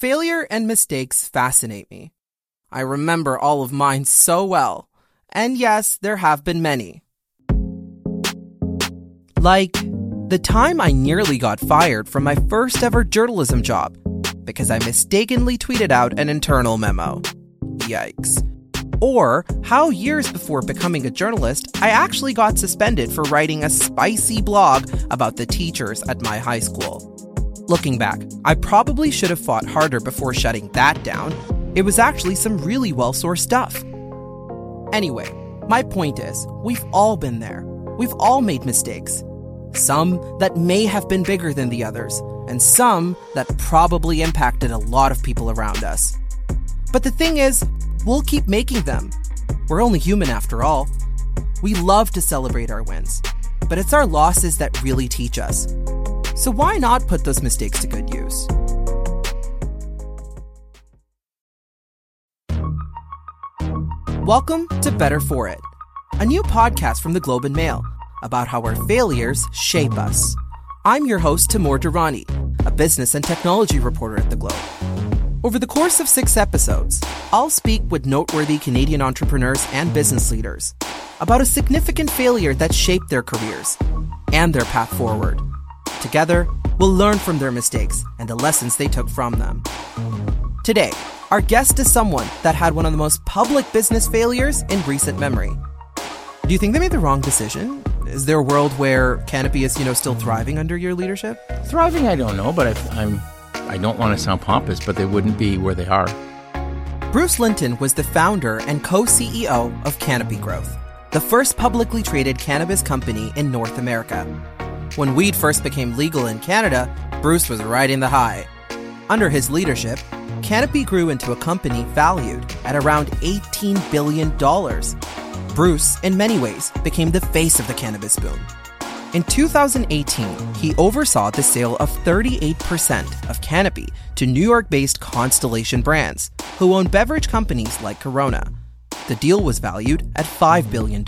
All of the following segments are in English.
Failure and mistakes fascinate me. I remember all of mine so well. And yes, there have been many. Like the time I nearly got fired from my first ever journalism job because I mistakenly tweeted out an internal memo. Yikes. Or how years before becoming a journalist, I actually got suspended for writing a spicy blog about the teachers at my high school. Looking back, I probably should have fought harder before shutting that down. It was actually some really well sourced stuff. Anyway, my point is, we've all been there. We've all made mistakes. Some that may have been bigger than the others, and some that probably impacted a lot of people around us. But the thing is, we'll keep making them. We're only human after all. We love to celebrate our wins, but it's our losses that really teach us. So why not put those mistakes to good use? Welcome to Better For It, a new podcast from the Globe and Mail about how our failures shape us. I'm your host, Temur Durrani, a business and technology reporter at the Globe. Over the course of six episodes, I'll speak with noteworthy Canadian entrepreneurs and business leaders about a significant failure that shaped their careers and their path forward. Together, we'll learn from their mistakes and the lessons they took from them. Today, our guest is someone that had one of the most public business failures in recent memory. Do you think they made the wrong decision? Is there a world where Canopy is, you know, still thriving under your leadership? Thriving, I don't know, but I, I'm I don't want to sound pompous, but they wouldn't be where they are. Bruce Linton was the founder and co-CEO of Canopy Growth, the first publicly traded cannabis company in North America. When weed first became legal in Canada, Bruce was riding the high. Under his leadership, Canopy grew into a company valued at around $18 billion. Bruce, in many ways, became the face of the cannabis boom. In 2018, he oversaw the sale of 38% of Canopy to New York based Constellation Brands, who own beverage companies like Corona. The deal was valued at $5 billion.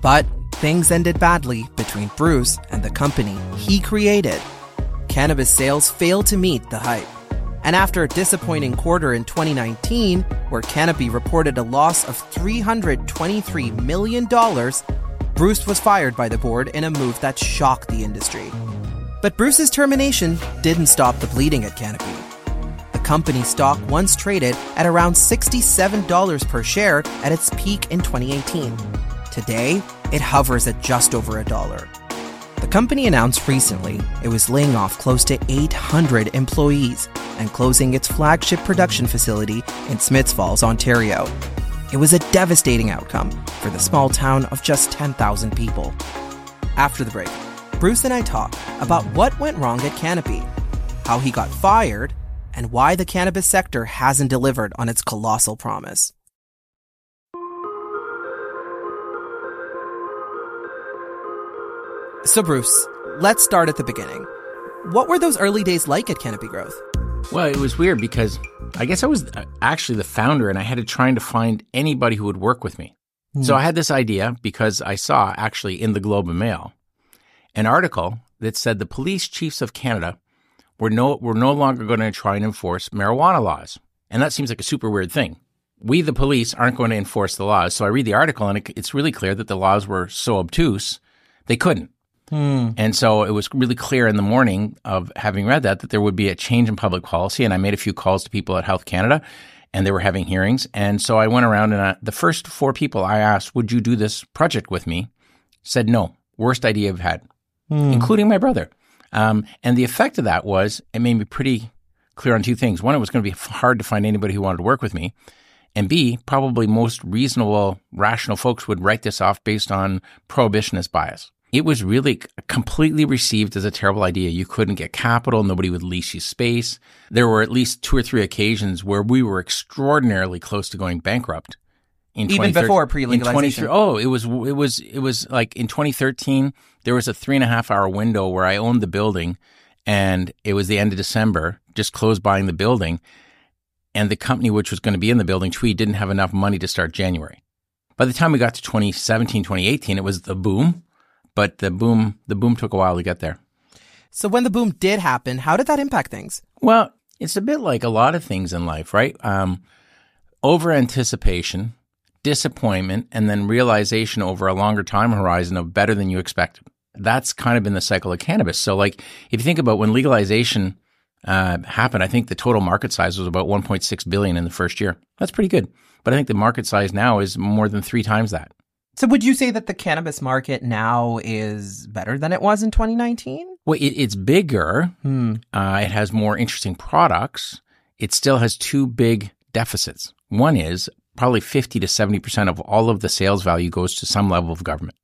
But things ended badly between Bruce and the company he created. Cannabis sales failed to meet the hype. And after a disappointing quarter in 2019, where Canopy reported a loss of $323 million, Bruce was fired by the board in a move that shocked the industry. But Bruce's termination didn't stop the bleeding at Canopy. The company's stock once traded at around $67 per share at its peak in 2018. Today, it hovers at just over a dollar. The company announced recently it was laying off close to 800 employees and closing its flagship production facility in Smiths Falls, Ontario. It was a devastating outcome for the small town of just 10,000 people. After the break, Bruce and I talk about what went wrong at Canopy, how he got fired, and why the cannabis sector hasn't delivered on its colossal promise. So, Bruce, let's start at the beginning. What were those early days like at Canopy Growth? Well, it was weird because I guess I was actually the founder and I had to try to find anybody who would work with me. Mm. So I had this idea because I saw actually in the Globe and Mail an article that said the police chiefs of Canada were no were no longer going to try and enforce marijuana laws. And that seems like a super weird thing. We, the police, aren't going to enforce the laws. So I read the article and it, it's really clear that the laws were so obtuse they couldn't. Hmm. And so it was really clear in the morning of having read that that there would be a change in public policy. And I made a few calls to people at Health Canada and they were having hearings. And so I went around and I, the first four people I asked, Would you do this project with me? said no. Worst idea I've had, hmm. including my brother. Um, and the effect of that was it made me pretty clear on two things. One, it was going to be hard to find anybody who wanted to work with me. And B, probably most reasonable, rational folks would write this off based on prohibitionist bias it was really completely received as a terrible idea. You couldn't get capital. Nobody would lease you space. There were at least two or three occasions where we were extraordinarily close to going bankrupt. In Even before pre-legalization. Oh, it was, it was, it was like in 2013, there was a three and a half hour window where I owned the building and it was the end of December, just closed buying the building. And the company which was going to be in the building, Tweed, didn't have enough money to start January. By the time we got to 2017, 2018, it was the boom but the boom the boom took a while to get there. So when the boom did happen, how did that impact things? Well, It's a bit like a lot of things in life, right? Um, over anticipation, disappointment, and then realization over a longer time horizon of better than you expected. That's kind of been the cycle of cannabis. So, like, if you think about when legalization uh, happened, I think the total market size was about 1.6 billion in the first year. That's pretty good. But I think the market size now is more than three times that. So, would you say that the cannabis market now is better than it was in 2019? Well, it, it's bigger. Hmm. Uh, it has more interesting products. It still has two big deficits. One is probably 50 to 70% of all of the sales value goes to some level of government.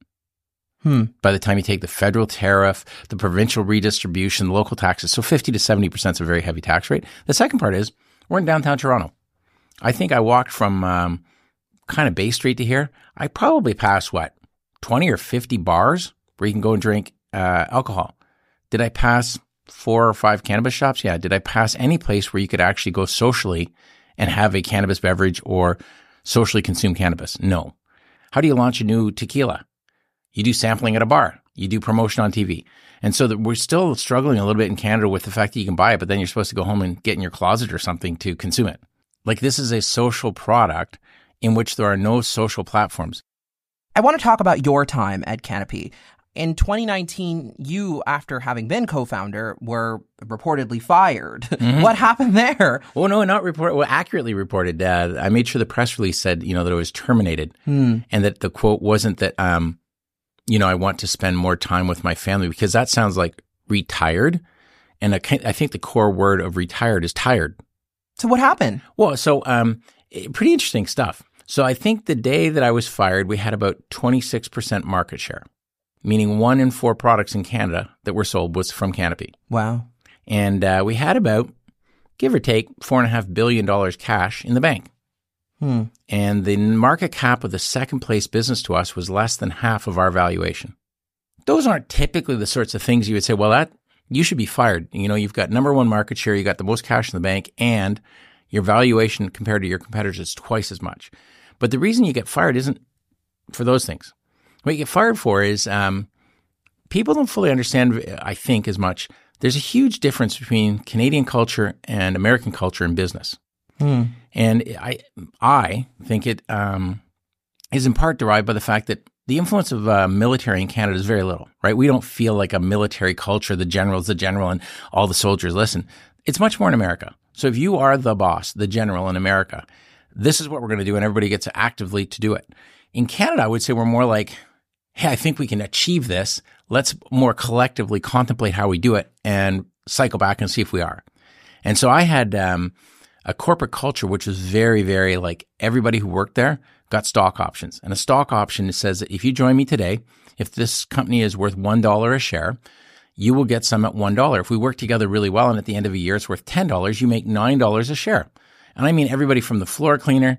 Hmm. By the time you take the federal tariff, the provincial redistribution, local taxes, so 50 to 70% is a very heavy tax rate. The second part is we're in downtown Toronto. I think I walked from um, kind of Bay Street to here. I probably pass what, 20 or 50 bars where you can go and drink uh, alcohol. Did I pass four or five cannabis shops? Yeah. Did I pass any place where you could actually go socially and have a cannabis beverage or socially consume cannabis? No. How do you launch a new tequila? You do sampling at a bar. You do promotion on TV. And so that we're still struggling a little bit in Canada with the fact that you can buy it, but then you're supposed to go home and get in your closet or something to consume it. Like this is a social product in which there are no social platforms. I want to talk about your time at Canopy. In 2019, you, after having been co-founder, were reportedly fired. Mm-hmm. What happened there? Well, no, not report. Well, accurately reported. Uh, I made sure the press release said, you know, that it was terminated, hmm. and that the quote wasn't that, um, you know, I want to spend more time with my family because that sounds like retired, and I, I think the core word of retired is tired. So what happened? Well, so um, pretty interesting stuff. So I think the day that I was fired, we had about 26% market share, meaning one in four products in Canada that were sold was from Canopy. Wow. And uh, we had about, give or take, $4.5 billion cash in the bank. Hmm. And the market cap of the second place business to us was less than half of our valuation. Those aren't typically the sorts of things you would say, well, that you should be fired. You know, you've got number one market share, you got the most cash in the bank, and your valuation compared to your competitors is twice as much. But the reason you get fired isn't for those things. What you get fired for is um, people don't fully understand, I think, as much. There's a huge difference between Canadian culture and American culture in business. Hmm. And I, I think it um, is in part derived by the fact that the influence of uh, military in Canada is very little, right? We don't feel like a military culture. The general's the general and all the soldiers listen. It's much more in America. So if you are the boss, the general in America, this is what we're going to do. And everybody gets actively to do it. In Canada, I would say we're more like, Hey, I think we can achieve this. Let's more collectively contemplate how we do it and cycle back and see if we are. And so I had, um, a corporate culture, which was very, very like everybody who worked there got stock options. And a stock option says that if you join me today, if this company is worth $1 a share, you will get some at $1. If we work together really well and at the end of a year it's worth $10, you make $9 a share. And I mean everybody from the floor cleaner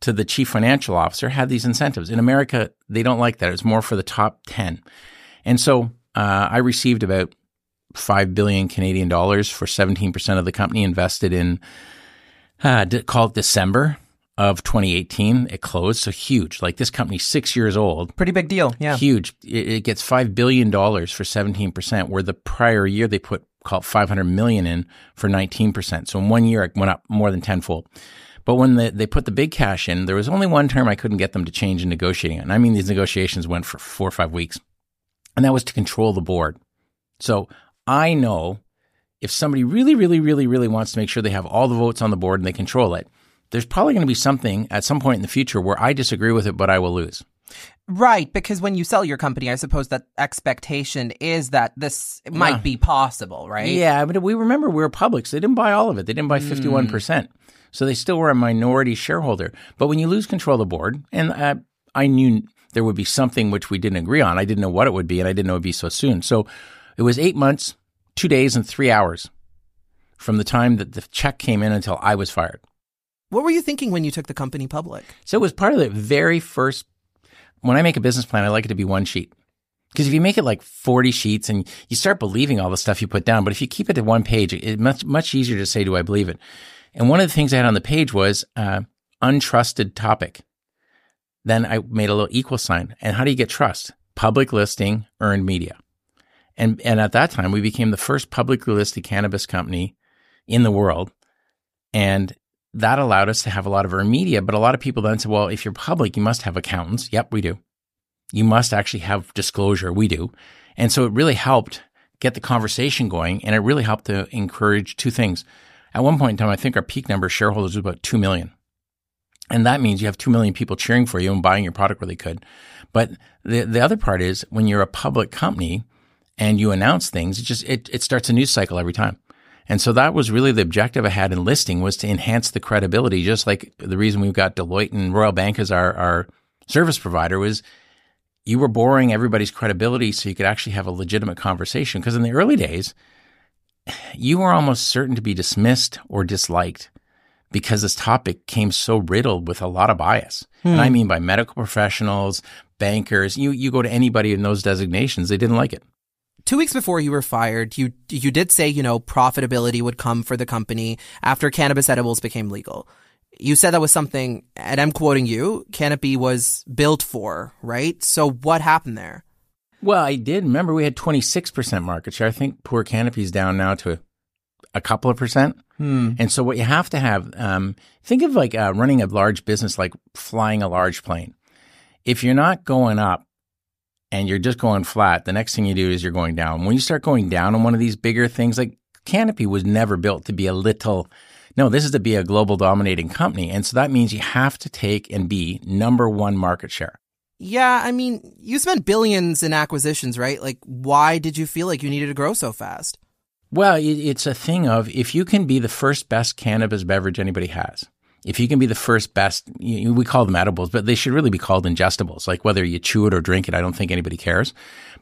to the chief financial officer had these incentives. In America, they don't like that. It's more for the top 10. And so uh, I received about 5 billion Canadian dollars for 17% of the company invested in uh, called December of 2018. It closed. So huge. Like this company's six years old. Pretty big deal. Yeah. Huge. It, it gets $5 billion for 17%, where the prior year they put called 500 million in for 19%. So in one year, it went up more than tenfold. But when the, they put the big cash in, there was only one term I couldn't get them to change in negotiating. And I mean, these negotiations went for four or five weeks. And that was to control the board. So I know if somebody really, really, really, really wants to make sure they have all the votes on the board and they control it, there's probably going to be something at some point in the future where I disagree with it, but I will lose. Right, because when you sell your company, I suppose that expectation is that this might yeah. be possible, right? Yeah, but we remember we were public, so they didn't buy all of it. They didn't buy 51%. Mm. So they still were a minority shareholder. But when you lose control of the board, and uh, I knew there would be something which we didn't agree on, I didn't know what it would be, and I didn't know it would be so soon. So it was eight months, two days, and three hours from the time that the check came in until I was fired. What were you thinking when you took the company public? So it was part of the very first. When I make a business plan, I like it to be one sheet. Because if you make it like 40 sheets and you start believing all the stuff you put down, but if you keep it to one page, it's much, much easier to say, do I believe it? And one of the things I had on the page was uh, untrusted topic. Then I made a little equal sign. And how do you get trust? Public listing, earned media. And, and at that time, we became the first publicly listed cannabis company in the world. And that allowed us to have a lot of our media. But a lot of people then said, well, if you're public, you must have accountants. Yep, we do. You must actually have disclosure. We do. And so it really helped get the conversation going. And it really helped to encourage two things. At one point in time, I think our peak number of shareholders was about 2 million. And that means you have 2 million people cheering for you and buying your product where they could. But the, the other part is when you're a public company and you announce things, it just, it, it starts a news cycle every time. And so that was really the objective I had in listing was to enhance the credibility, just like the reason we've got Deloitte and Royal Bank as our, our service provider was you were boring everybody's credibility so you could actually have a legitimate conversation. Because in the early days, you were almost certain to be dismissed or disliked because this topic came so riddled with a lot of bias. Hmm. And I hmm. mean by medical professionals, bankers, you, you go to anybody in those designations, they didn't like it. Two weeks before you were fired, you you did say, you know, profitability would come for the company after cannabis edibles became legal. You said that was something, and I'm quoting you, Canopy was built for, right? So what happened there? Well, I did. Remember, we had 26% market share. I think poor Canopy's down now to a couple of percent. Hmm. And so what you have to have, um, think of like uh, running a large business like flying a large plane. If you're not going up and you're just going flat, the next thing you do is you're going down. When you start going down on one of these bigger things, like Canopy was never built to be a little, no, this is to be a global dominating company. And so that means you have to take and be number one market share. Yeah, I mean, you spent billions in acquisitions, right? Like, why did you feel like you needed to grow so fast? Well, it's a thing of if you can be the first best cannabis beverage anybody has, if you can be the first best, we call them edibles, but they should really be called ingestibles. Like whether you chew it or drink it, I don't think anybody cares.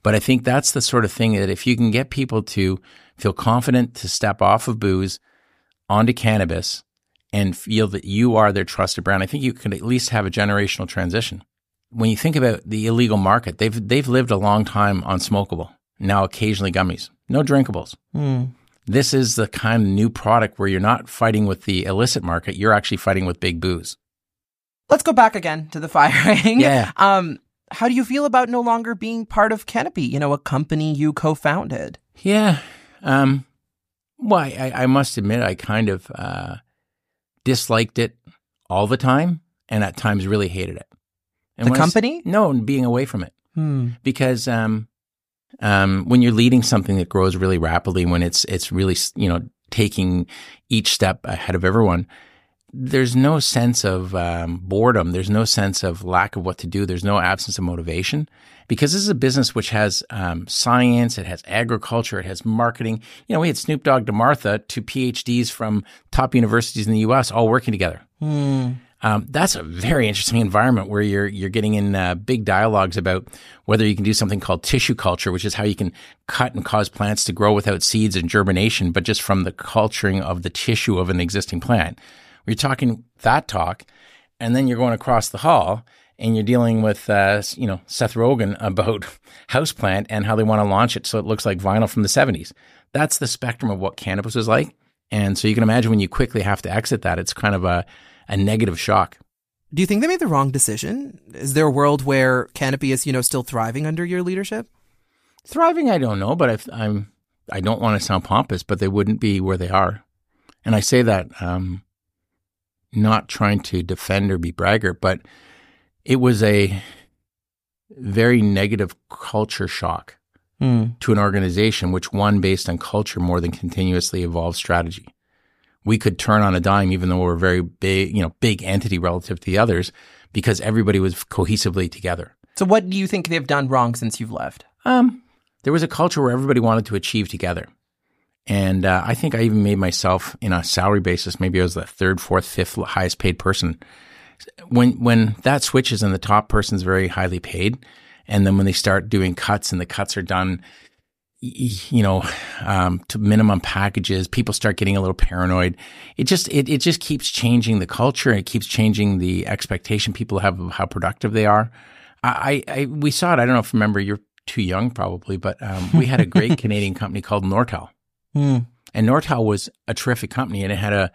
But I think that's the sort of thing that if you can get people to feel confident to step off of booze onto cannabis and feel that you are their trusted brand, I think you can at least have a generational transition. When you think about the illegal market, they've they've lived a long time on smokable. Now occasionally gummies no drinkables. Mm. This is the kind of new product where you're not fighting with the illicit market, you're actually fighting with big booze. Let's go back again to the firing. Yeah. Um, how do you feel about no longer being part of Canopy, you know, a company you co founded? Yeah. Um, well, I, I, must admit, I kind of uh, disliked it all the time and at times really hated it. And the company? no, and being away from it. Hmm. Because um, um, when you're leading something that grows really rapidly, when it's it's really you know taking each step ahead of everyone, there's no sense of um, boredom. There's no sense of lack of what to do. There's no absence of motivation because this is a business which has um, science, it has agriculture, it has marketing. You know, we had Snoop Dogg to Martha to PhDs from top universities in the U.S. all working together. Hmm. Um, that's a very interesting environment where you're you're getting in uh, big dialogues about whether you can do something called tissue culture, which is how you can cut and cause plants to grow without seeds and germination, but just from the culturing of the tissue of an existing plant. We're talking that talk, and then you're going across the hall and you're dealing with uh, you know Seth Rogen about houseplant and how they want to launch it so it looks like vinyl from the 70s. That's the spectrum of what cannabis is like. And so you can imagine when you quickly have to exit that, it's kind of a a negative shock. Do you think they made the wrong decision? Is there a world where Canopy is, you know, still thriving under your leadership? Thriving, I don't know, but if I'm, I don't want to sound pompous, but they wouldn't be where they are, and I say that um, not trying to defend or be braggart, but it was a very negative culture shock mm. to an organization which won based on culture more than continuously evolved strategy we could turn on a dime, even though we're a very big, you know, big entity relative to the others, because everybody was cohesively together. So, what do you think they've done wrong since you've left? Um, there was a culture where everybody wanted to achieve together, and uh, I think I even made myself in a salary basis. Maybe I was the third, fourth, fifth highest paid person. When when that switches and the top person's very highly paid, and then when they start doing cuts and the cuts are done you know, um, to minimum packages, people start getting a little paranoid. It just, it, it just keeps changing the culture. It keeps changing the expectation people have of how productive they are. I, I, we saw it. I don't know if you remember, you're too young probably, but, um, we had a great Canadian company called Nortel. Mm. And Nortel was a terrific company and it had a,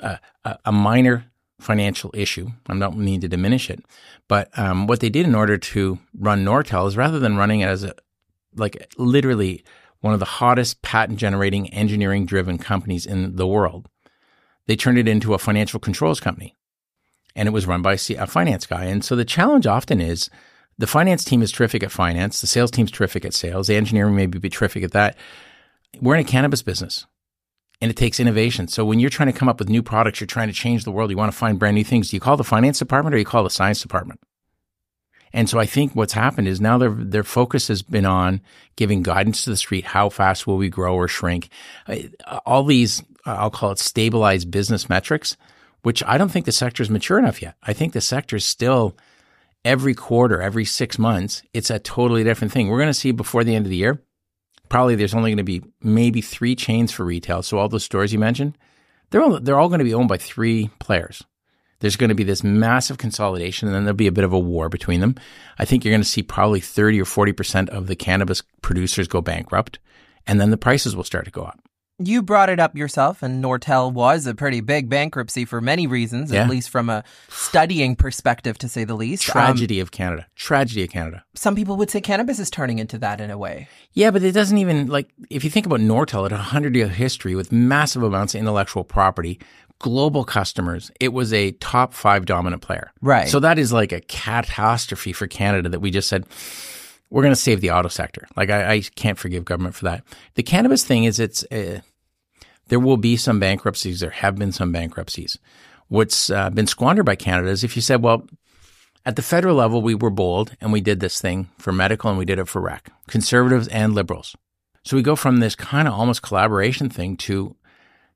a, a minor financial issue. I don't mean to diminish it, but um, what they did in order to run Nortel is rather than running it as a like literally one of the hottest patent generating engineering driven companies in the world. They turned it into a financial controls company and it was run by a finance guy. And so the challenge often is the finance team is terrific at finance. The sales team's terrific at sales. The engineering may be terrific at that. We're in a cannabis business and it takes innovation. So when you're trying to come up with new products, you're trying to change the world, you want to find brand new things. Do you call the finance department or do you call the science department? And so I think what's happened is now their their focus has been on giving guidance to the street. How fast will we grow or shrink? All these, I'll call it stabilized business metrics, which I don't think the sector is mature enough yet. I think the sector is still every quarter, every six months, it's a totally different thing. We're going to see before the end of the year, probably there's only going to be maybe three chains for retail. So all those stores you mentioned, they're all, they're all going to be owned by three players there's going to be this massive consolidation and then there'll be a bit of a war between them. I think you're going to see probably 30 or 40% of the cannabis producers go bankrupt and then the prices will start to go up. You brought it up yourself, and Nortel was a pretty big bankruptcy for many reasons, yeah. at least from a studying perspective, to say the least. Tragedy um, of Canada. Tragedy of Canada. Some people would say cannabis is turning into that in a way. Yeah, but it doesn't even, like, if you think about Nortel, it had a 100 year history with massive amounts of intellectual property, global customers, it was a top five dominant player. Right. So that is like a catastrophe for Canada that we just said, we're going to save the auto sector. Like I, I, can't forgive government for that. The cannabis thing is it's, uh, there will be some bankruptcies. There have been some bankruptcies. What's uh, been squandered by Canada is if you said, well, at the federal level, we were bold and we did this thing for medical and we did it for rec, conservatives and liberals. So we go from this kind of almost collaboration thing to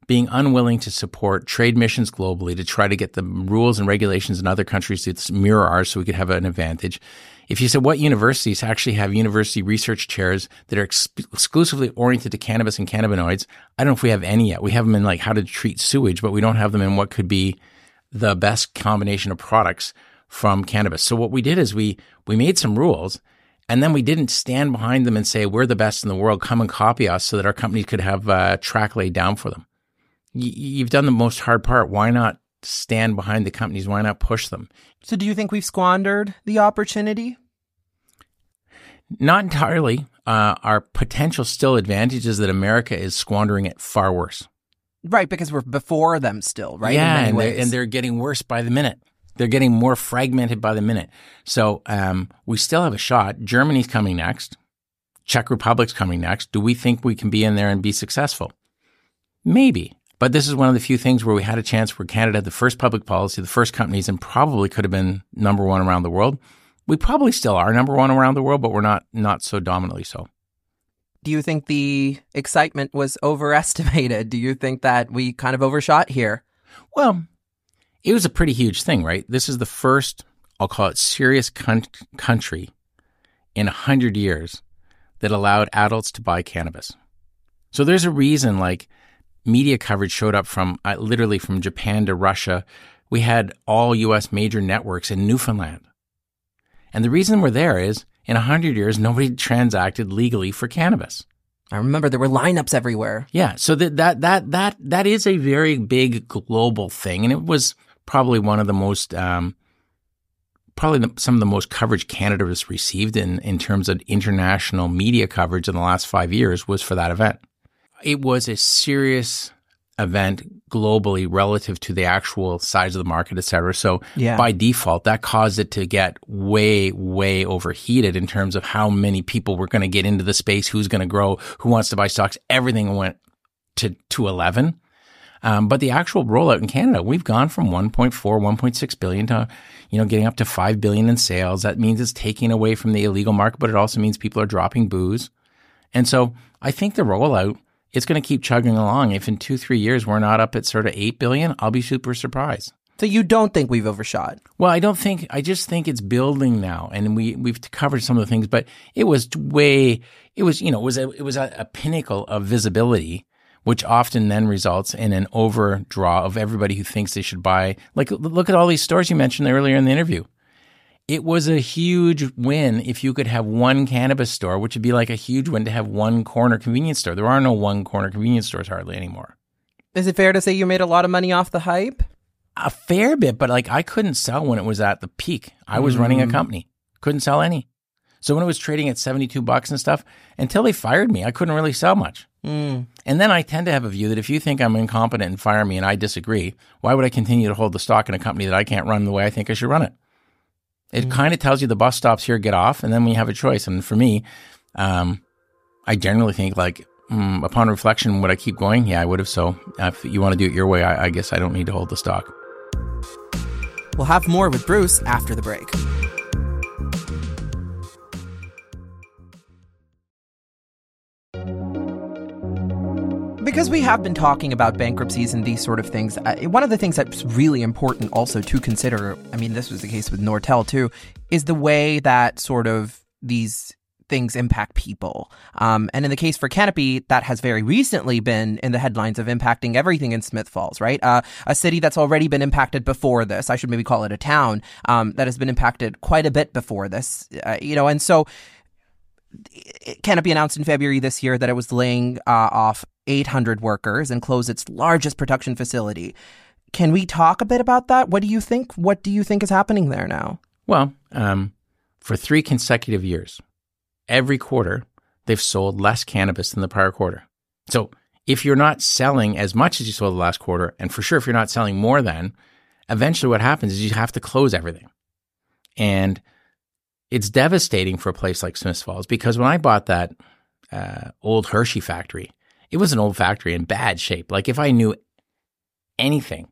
being unwilling to support trade missions globally to try to get the rules and regulations in other countries to mirror ours so we could have an advantage. If you said what universities actually have university research chairs that are ex- exclusively oriented to cannabis and cannabinoids, I don't know if we have any yet. We have them in like how to treat sewage, but we don't have them in what could be the best combination of products from cannabis. So what we did is we we made some rules and then we didn't stand behind them and say we're the best in the world, come and copy us so that our companies could have a track laid down for them you've done the most hard part. Why not stand behind the companies? Why not push them? So, do you think we've squandered the opportunity? Not entirely. Uh, our potential still advantage is that America is squandering it far worse. Right, because we're before them still, right? Yeah, and they're, and they're, getting worse by the minute. They're getting more fragmented by the minute. So um, we still have a shot. Germany's coming next. Czech Republic's coming next. Do we think we can be in there and be successful? Maybe. But this is one of the few things where we had a chance where Canada had the first public policy, the first companies, and probably could have been number one around the world. We probably still are number one around the world, but we're not not so dominantly so. Do you think the excitement was overestimated? Do you think that we kind of overshot here? Well, it was a pretty huge thing, right? This is the first, I'll call it serious con- country in a hundred years that allowed adults to buy cannabis. So there's a reason, like media coverage showed up from uh, literally from Japan to Russia. We had all US major networks in Newfoundland. And the reason we're there is in 100 years, nobody transacted legally for cannabis. I remember there were lineups everywhere. Yeah. So that, that, that, that, that is a very big global thing. And it was probably one of the most, um, probably the, some of the most coverage Canada has received in, in terms of international media coverage in the last five years was for that event it was a serious event globally relative to the actual size of the market, et cetera. So yeah. by default, that caused it to get way, way overheated in terms of how many people were going to get into the space, who's going to grow, who wants to buy stocks. Everything went to, to 11. Um, but the actual rollout in Canada, we've gone from 1.4, 1.6 billion to, you know, getting up to 5 billion in sales. That means it's taking away from the illegal market, but it also means people are dropping booze. And so I think the rollout it's going to keep chugging along. If in two, three years we're not up at sort of 8 billion, I'll be super surprised. So you don't think we've overshot? Well, I don't think, I just think it's building now. And we, we've covered some of the things, but it was way, it was, you know, it was a, it was a, a pinnacle of visibility, which often then results in an overdraw of everybody who thinks they should buy. Like, look at all these stores you mentioned earlier in the interview it was a huge win if you could have one cannabis store, which would be like a huge win to have one corner convenience store. There are no one corner convenience stores hardly anymore. Is it fair to say you made a lot of money off the hype? A fair bit, but like I couldn't sell when it was at the peak. I was mm. running a mm. company, couldn't sell any. So when it was trading at 72 bucks and stuff, until they fired me, I couldn't really sell much. Mm. And then I tend to have a view that if you think I'm incompetent and fire me and I disagree, why would I continue to hold the stock in a company that I can't run the way I think I should run it? It mm. kind of tells you the bus stops here, get off, and then we have a choice. And for me, um, I generally think like mm, upon reflection, would I keep going? Yeah, I would have. So if you want to do it your way, I, I guess I don't need to hold the stock. We'll have more with Bruce after the break. Because we have been talking about bankruptcies and these sort of things, uh, one of the things that's really important also to consider, I mean, this was the case with Nortel too, is the way that sort of these things impact people. Um, and in the case for Canopy, that has very recently been in the headlines of impacting everything in Smith Falls, right? Uh, a city that's already been impacted before this. I should maybe call it a town um, that has been impacted quite a bit before this, uh, you know, and so. Canopy announced in February this year that it was laying uh, off 800 workers and close its largest production facility. Can we talk a bit about that? What do you think? What do you think is happening there now? Well, um, for three consecutive years, every quarter, they've sold less cannabis than the prior quarter. So if you're not selling as much as you sold the last quarter, and for sure if you're not selling more than, eventually what happens is you have to close everything. And it's devastating for a place like Smith Falls because when I bought that uh, old Hershey factory, it was an old factory in bad shape. Like if I knew anything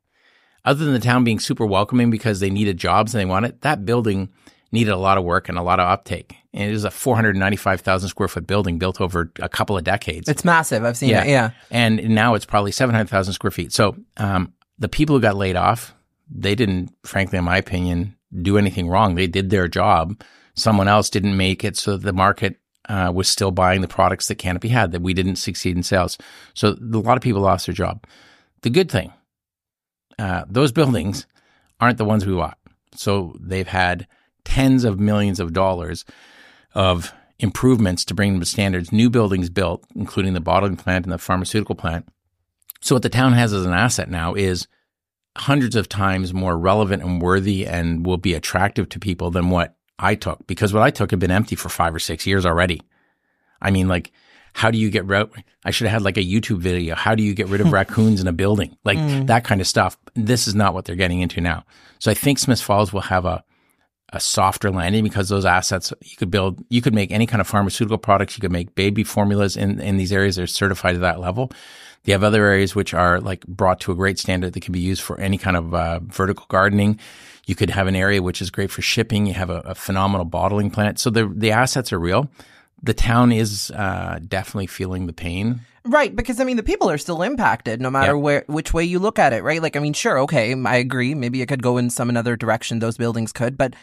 other than the town being super welcoming because they needed jobs and they wanted that building needed a lot of work and a lot of uptake. And it was a 495,000 square foot building built over a couple of decades. It's massive. I've seen yeah. it. Yeah. And now it's probably 700,000 square feet. So, um, the people who got laid off, they didn't, frankly, in my opinion, do anything wrong. They did their job. Someone else didn't make it. So the market uh, was still buying the products that Canopy had that we didn't succeed in sales. So a lot of people lost their job. The good thing, uh, those buildings aren't the ones we bought. So they've had tens of millions of dollars of improvements to bring them to standards, new buildings built, including the bottling plant and the pharmaceutical plant. So what the town has as an asset now is hundreds of times more relevant and worthy and will be attractive to people than what I took because what I took had been empty for five or six years already. I mean, like, how do you get rid? I should have had like a YouTube video. How do you get rid of raccoons in a building? Like mm. that kind of stuff. This is not what they're getting into now. So I think Smith Falls will have a a softer landing because those assets you could build. You could make any kind of pharmaceutical products. You could make baby formulas in in these areas. They're certified to that level. You have other areas which are like brought to a great standard that can be used for any kind of uh, vertical gardening. You could have an area which is great for shipping. You have a, a phenomenal bottling plant. So the the assets are real. The town is uh, definitely feeling the pain. Right, because I mean the people are still impacted no matter yep. where which way you look at it, right? Like I mean, sure, okay, I agree. Maybe it could go in some another direction. Those buildings could, but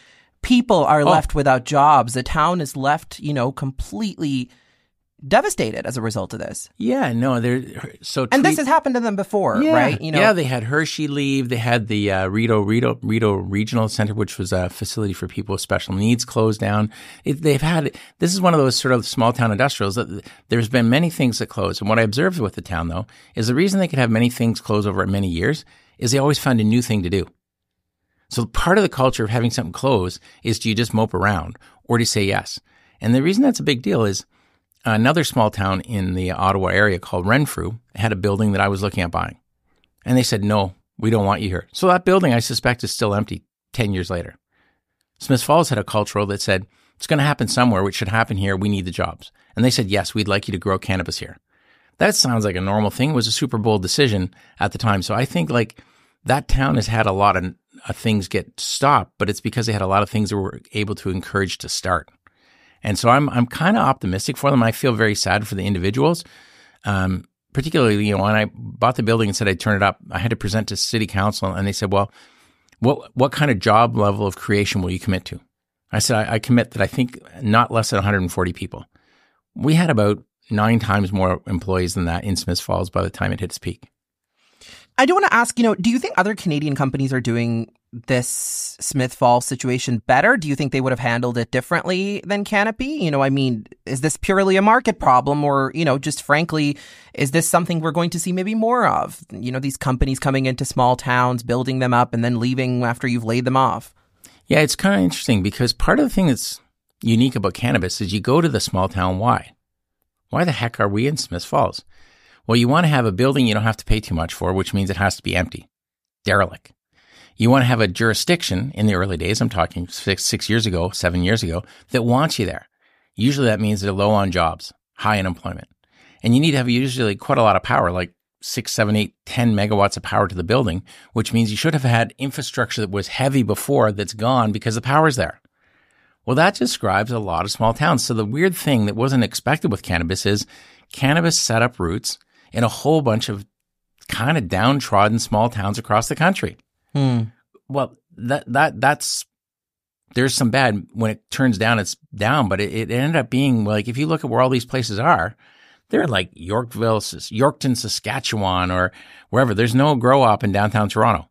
people are oh. left without jobs. The town is left, you know, completely devastated as a result of this. Yeah, no, they're so. And this has happened to them before, yeah. right? You know, yeah, they had Hershey leave. They had the uh, Rideau Rito Rideau Regional Center, which was a facility for people with special needs, closed down. It, they've had this is one of those sort of small town industrials that there's been many things that close. And what I observed with the town though is the reason they could have many things close over many years is they always found a new thing to do. So part of the culture of having something close is do you just mope around or do you say yes? And the reason that's a big deal is another small town in the Ottawa area called Renfrew had a building that I was looking at buying. And they said, no, we don't want you here. So that building, I suspect, is still empty 10 years later. Smith Falls had a cultural that said, it's going to happen somewhere, which should happen here. We need the jobs. And they said, yes, we'd like you to grow cannabis here. That sounds like a normal thing. It was a super bold decision at the time. So I think like that town has had a lot of uh, things get stopped, but it's because they had a lot of things that were able to encourage to start. And so I'm I'm kind of optimistic for them. I feel very sad for the individuals. Um, particularly, you know, when I bought the building and said I'd turn it up, I had to present to city council, and they said, "Well, what what kind of job level of creation will you commit to?" I said, "I, I commit that I think not less than 140 people." We had about nine times more employees than that in Smith Falls by the time it hit its peak. I do want to ask, you know, do you think other Canadian companies are doing this Smith Falls situation better? Do you think they would have handled it differently than Canopy? You know, I mean, is this purely a market problem or, you know, just frankly, is this something we're going to see maybe more of? You know, these companies coming into small towns, building them up and then leaving after you've laid them off? Yeah, it's kind of interesting because part of the thing that's unique about cannabis is you go to the small town. Why? Why the heck are we in Smith Falls? Well, you want to have a building you don't have to pay too much for, which means it has to be empty, derelict. You want to have a jurisdiction in the early days. I'm talking six, six years ago, seven years ago that wants you there. Usually that means they're low on jobs, high unemployment. And you need to have usually quite a lot of power, like six, seven, eight, 10 megawatts of power to the building, which means you should have had infrastructure that was heavy before that's gone because the power's there. Well, that describes a lot of small towns. So the weird thing that wasn't expected with cannabis is cannabis set up roots in a whole bunch of kind of downtrodden small towns across the country. Hmm. Well, that that that's there's some bad when it turns down, it's down, but it, it ended up being like if you look at where all these places are, they're like Yorkville, Yorkton, Saskatchewan, or wherever. There's no grow up in downtown Toronto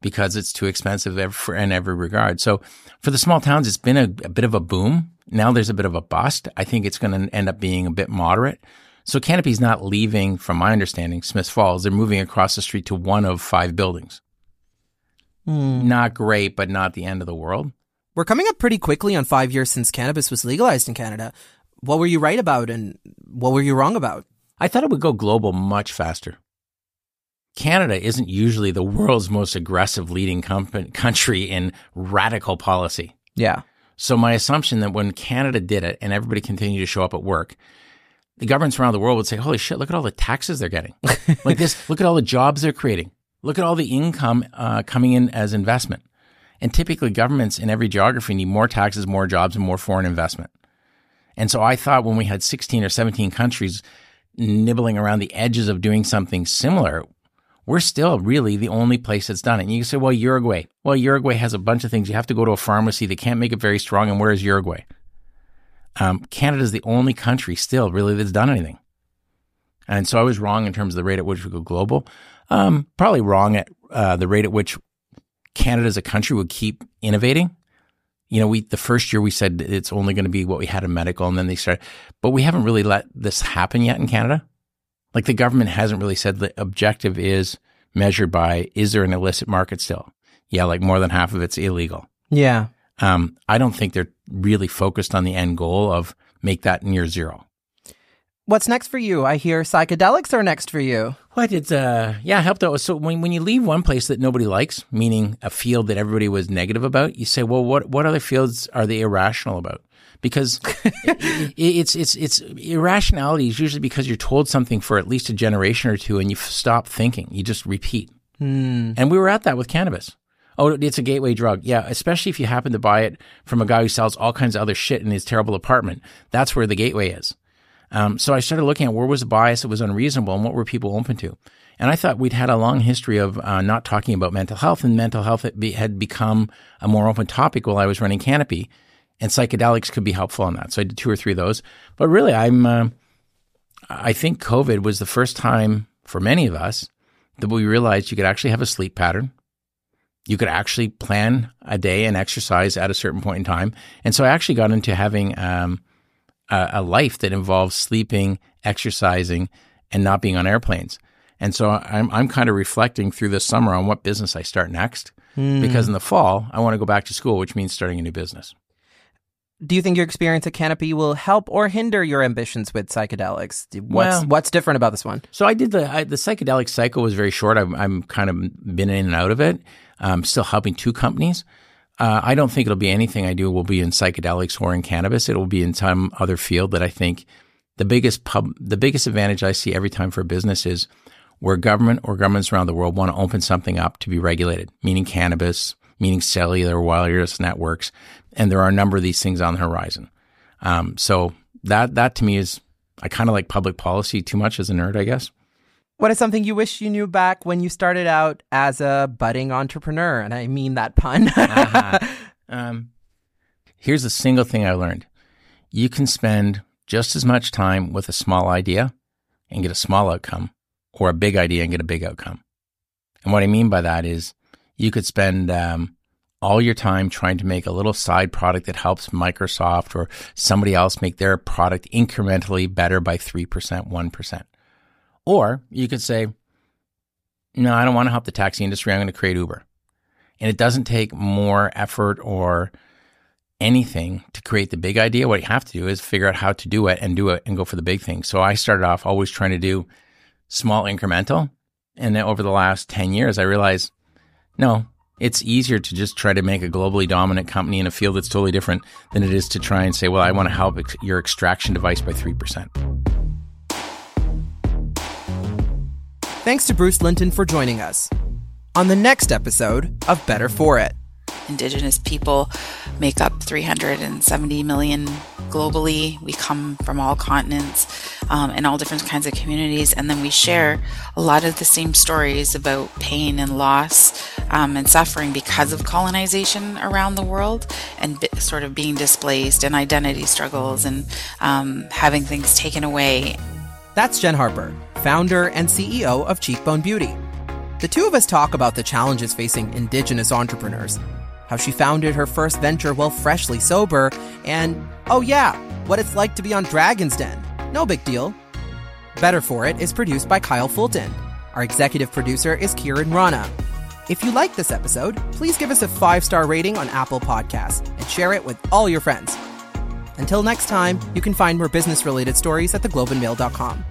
because it's too expensive in every regard. So for the small towns, it's been a, a bit of a boom. Now there's a bit of a bust. I think it's going to end up being a bit moderate. So Canopy's not leaving, from my understanding, Smith Falls. They're moving across the street to one of five buildings. Mm. Not great, but not the end of the world. We're coming up pretty quickly on five years since cannabis was legalized in Canada. What were you right about and what were you wrong about? I thought it would go global much faster. Canada isn't usually the world's most aggressive leading com- country in radical policy. Yeah. So my assumption that when Canada did it and everybody continued to show up at work, the governments around the world would say, "Holy shit! Look at all the taxes they're getting. like this. Look at all the jobs they're creating. Look at all the income uh, coming in as investment." And typically, governments in every geography need more taxes, more jobs, and more foreign investment. And so I thought when we had 16 or 17 countries nibbling around the edges of doing something similar, we're still really the only place that's done it. And you say, well, Uruguay. Well, Uruguay has a bunch of things. You have to go to a pharmacy. They can't make it very strong. And where is Uruguay? Um, Canada is the only country still really that's done anything. And so I was wrong in terms of the rate at which we go global. Um, probably wrong at uh, the rate at which Canada as a country would keep innovating. You know, we the first year we said it's only going to be what we had in medical, and then they started, but we haven't really let this happen yet in Canada. Like the government hasn't really said the objective is measured by is there an illicit market still? Yeah, like more than half of it's illegal. Yeah. Um, I don't think they're really focused on the end goal of make that near zero. What's next for you? I hear psychedelics are next for you. What it's uh yeah, helped out. So when when you leave one place that nobody likes, meaning a field that everybody was negative about, you say, well, what what other fields are they irrational about? Because it, it's it's it's irrationality is usually because you're told something for at least a generation or two, and you stop thinking. You just repeat. Hmm. And we were at that with cannabis. Oh, it's a gateway drug. Yeah, especially if you happen to buy it from a guy who sells all kinds of other shit in his terrible apartment. That's where the gateway is. Um, so I started looking at where was the bias that was unreasonable and what were people open to. And I thought we'd had a long history of uh, not talking about mental health, and mental health had, be, had become a more open topic while I was running Canopy, and psychedelics could be helpful in that. So I did two or three of those. But really, I'm uh, I think COVID was the first time for many of us that we realized you could actually have a sleep pattern. You could actually plan a day and exercise at a certain point in time. And so I actually got into having um, a, a life that involves sleeping, exercising, and not being on airplanes. And so I'm I'm kind of reflecting through this summer on what business I start next. Hmm. Because in the fall, I want to go back to school, which means starting a new business. Do you think your experience at Canopy will help or hinder your ambitions with psychedelics? What's Well- what's different about this one? So I did the I, the psychedelic cycle was very short. I'm, I'm kind of been in and out of it. I'm still helping two companies. Uh, I don't think it'll be anything I do will be in psychedelics or in cannabis. It will be in some other field that I think the biggest pub the biggest advantage I see every time for a business is where government or governments around the world want to open something up to be regulated, meaning cannabis, meaning cellular wireless networks, and there are a number of these things on the horizon. Um, so that that to me is I kind of like public policy too much as a nerd, I guess. What is something you wish you knew back when you started out as a budding entrepreneur? And I mean that pun. Uh-huh. Um, here's a single thing I learned: you can spend just as much time with a small idea and get a small outcome, or a big idea and get a big outcome. And what I mean by that is you could spend um, all your time trying to make a little side product that helps Microsoft or somebody else make their product incrementally better by 3%, 1%. Or you could say, no, I don't want to help the taxi industry. I'm going to create Uber. And it doesn't take more effort or anything to create the big idea. What you have to do is figure out how to do it and do it and go for the big thing. So I started off always trying to do small incremental. And then over the last 10 years, I realized no, it's easier to just try to make a globally dominant company in a field that's totally different than it is to try and say, well, I want to help ex- your extraction device by 3%. Thanks to Bruce Linton for joining us. On the next episode of Better For It. Indigenous people make up 370 million globally. We come from all continents um, and all different kinds of communities, and then we share a lot of the same stories about pain and loss um, and suffering because of colonization around the world and sort of being displaced and identity struggles and um, having things taken away. That's Jen Harper, founder and CEO of Cheekbone Beauty. The two of us talk about the challenges facing Indigenous entrepreneurs how she founded her first venture while freshly sober, and oh yeah, what it's like to be on Dragon's Den. No big deal. Better For It is produced by Kyle Fulton. Our executive producer is Kieran Rana. If you like this episode, please give us a five star rating on Apple Podcasts and share it with all your friends. Until next time, you can find more business related stories at theglobeandmail.com.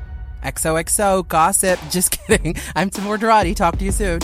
XOXO, gossip. Just kidding. I'm Temur Durrani. Talk to you soon.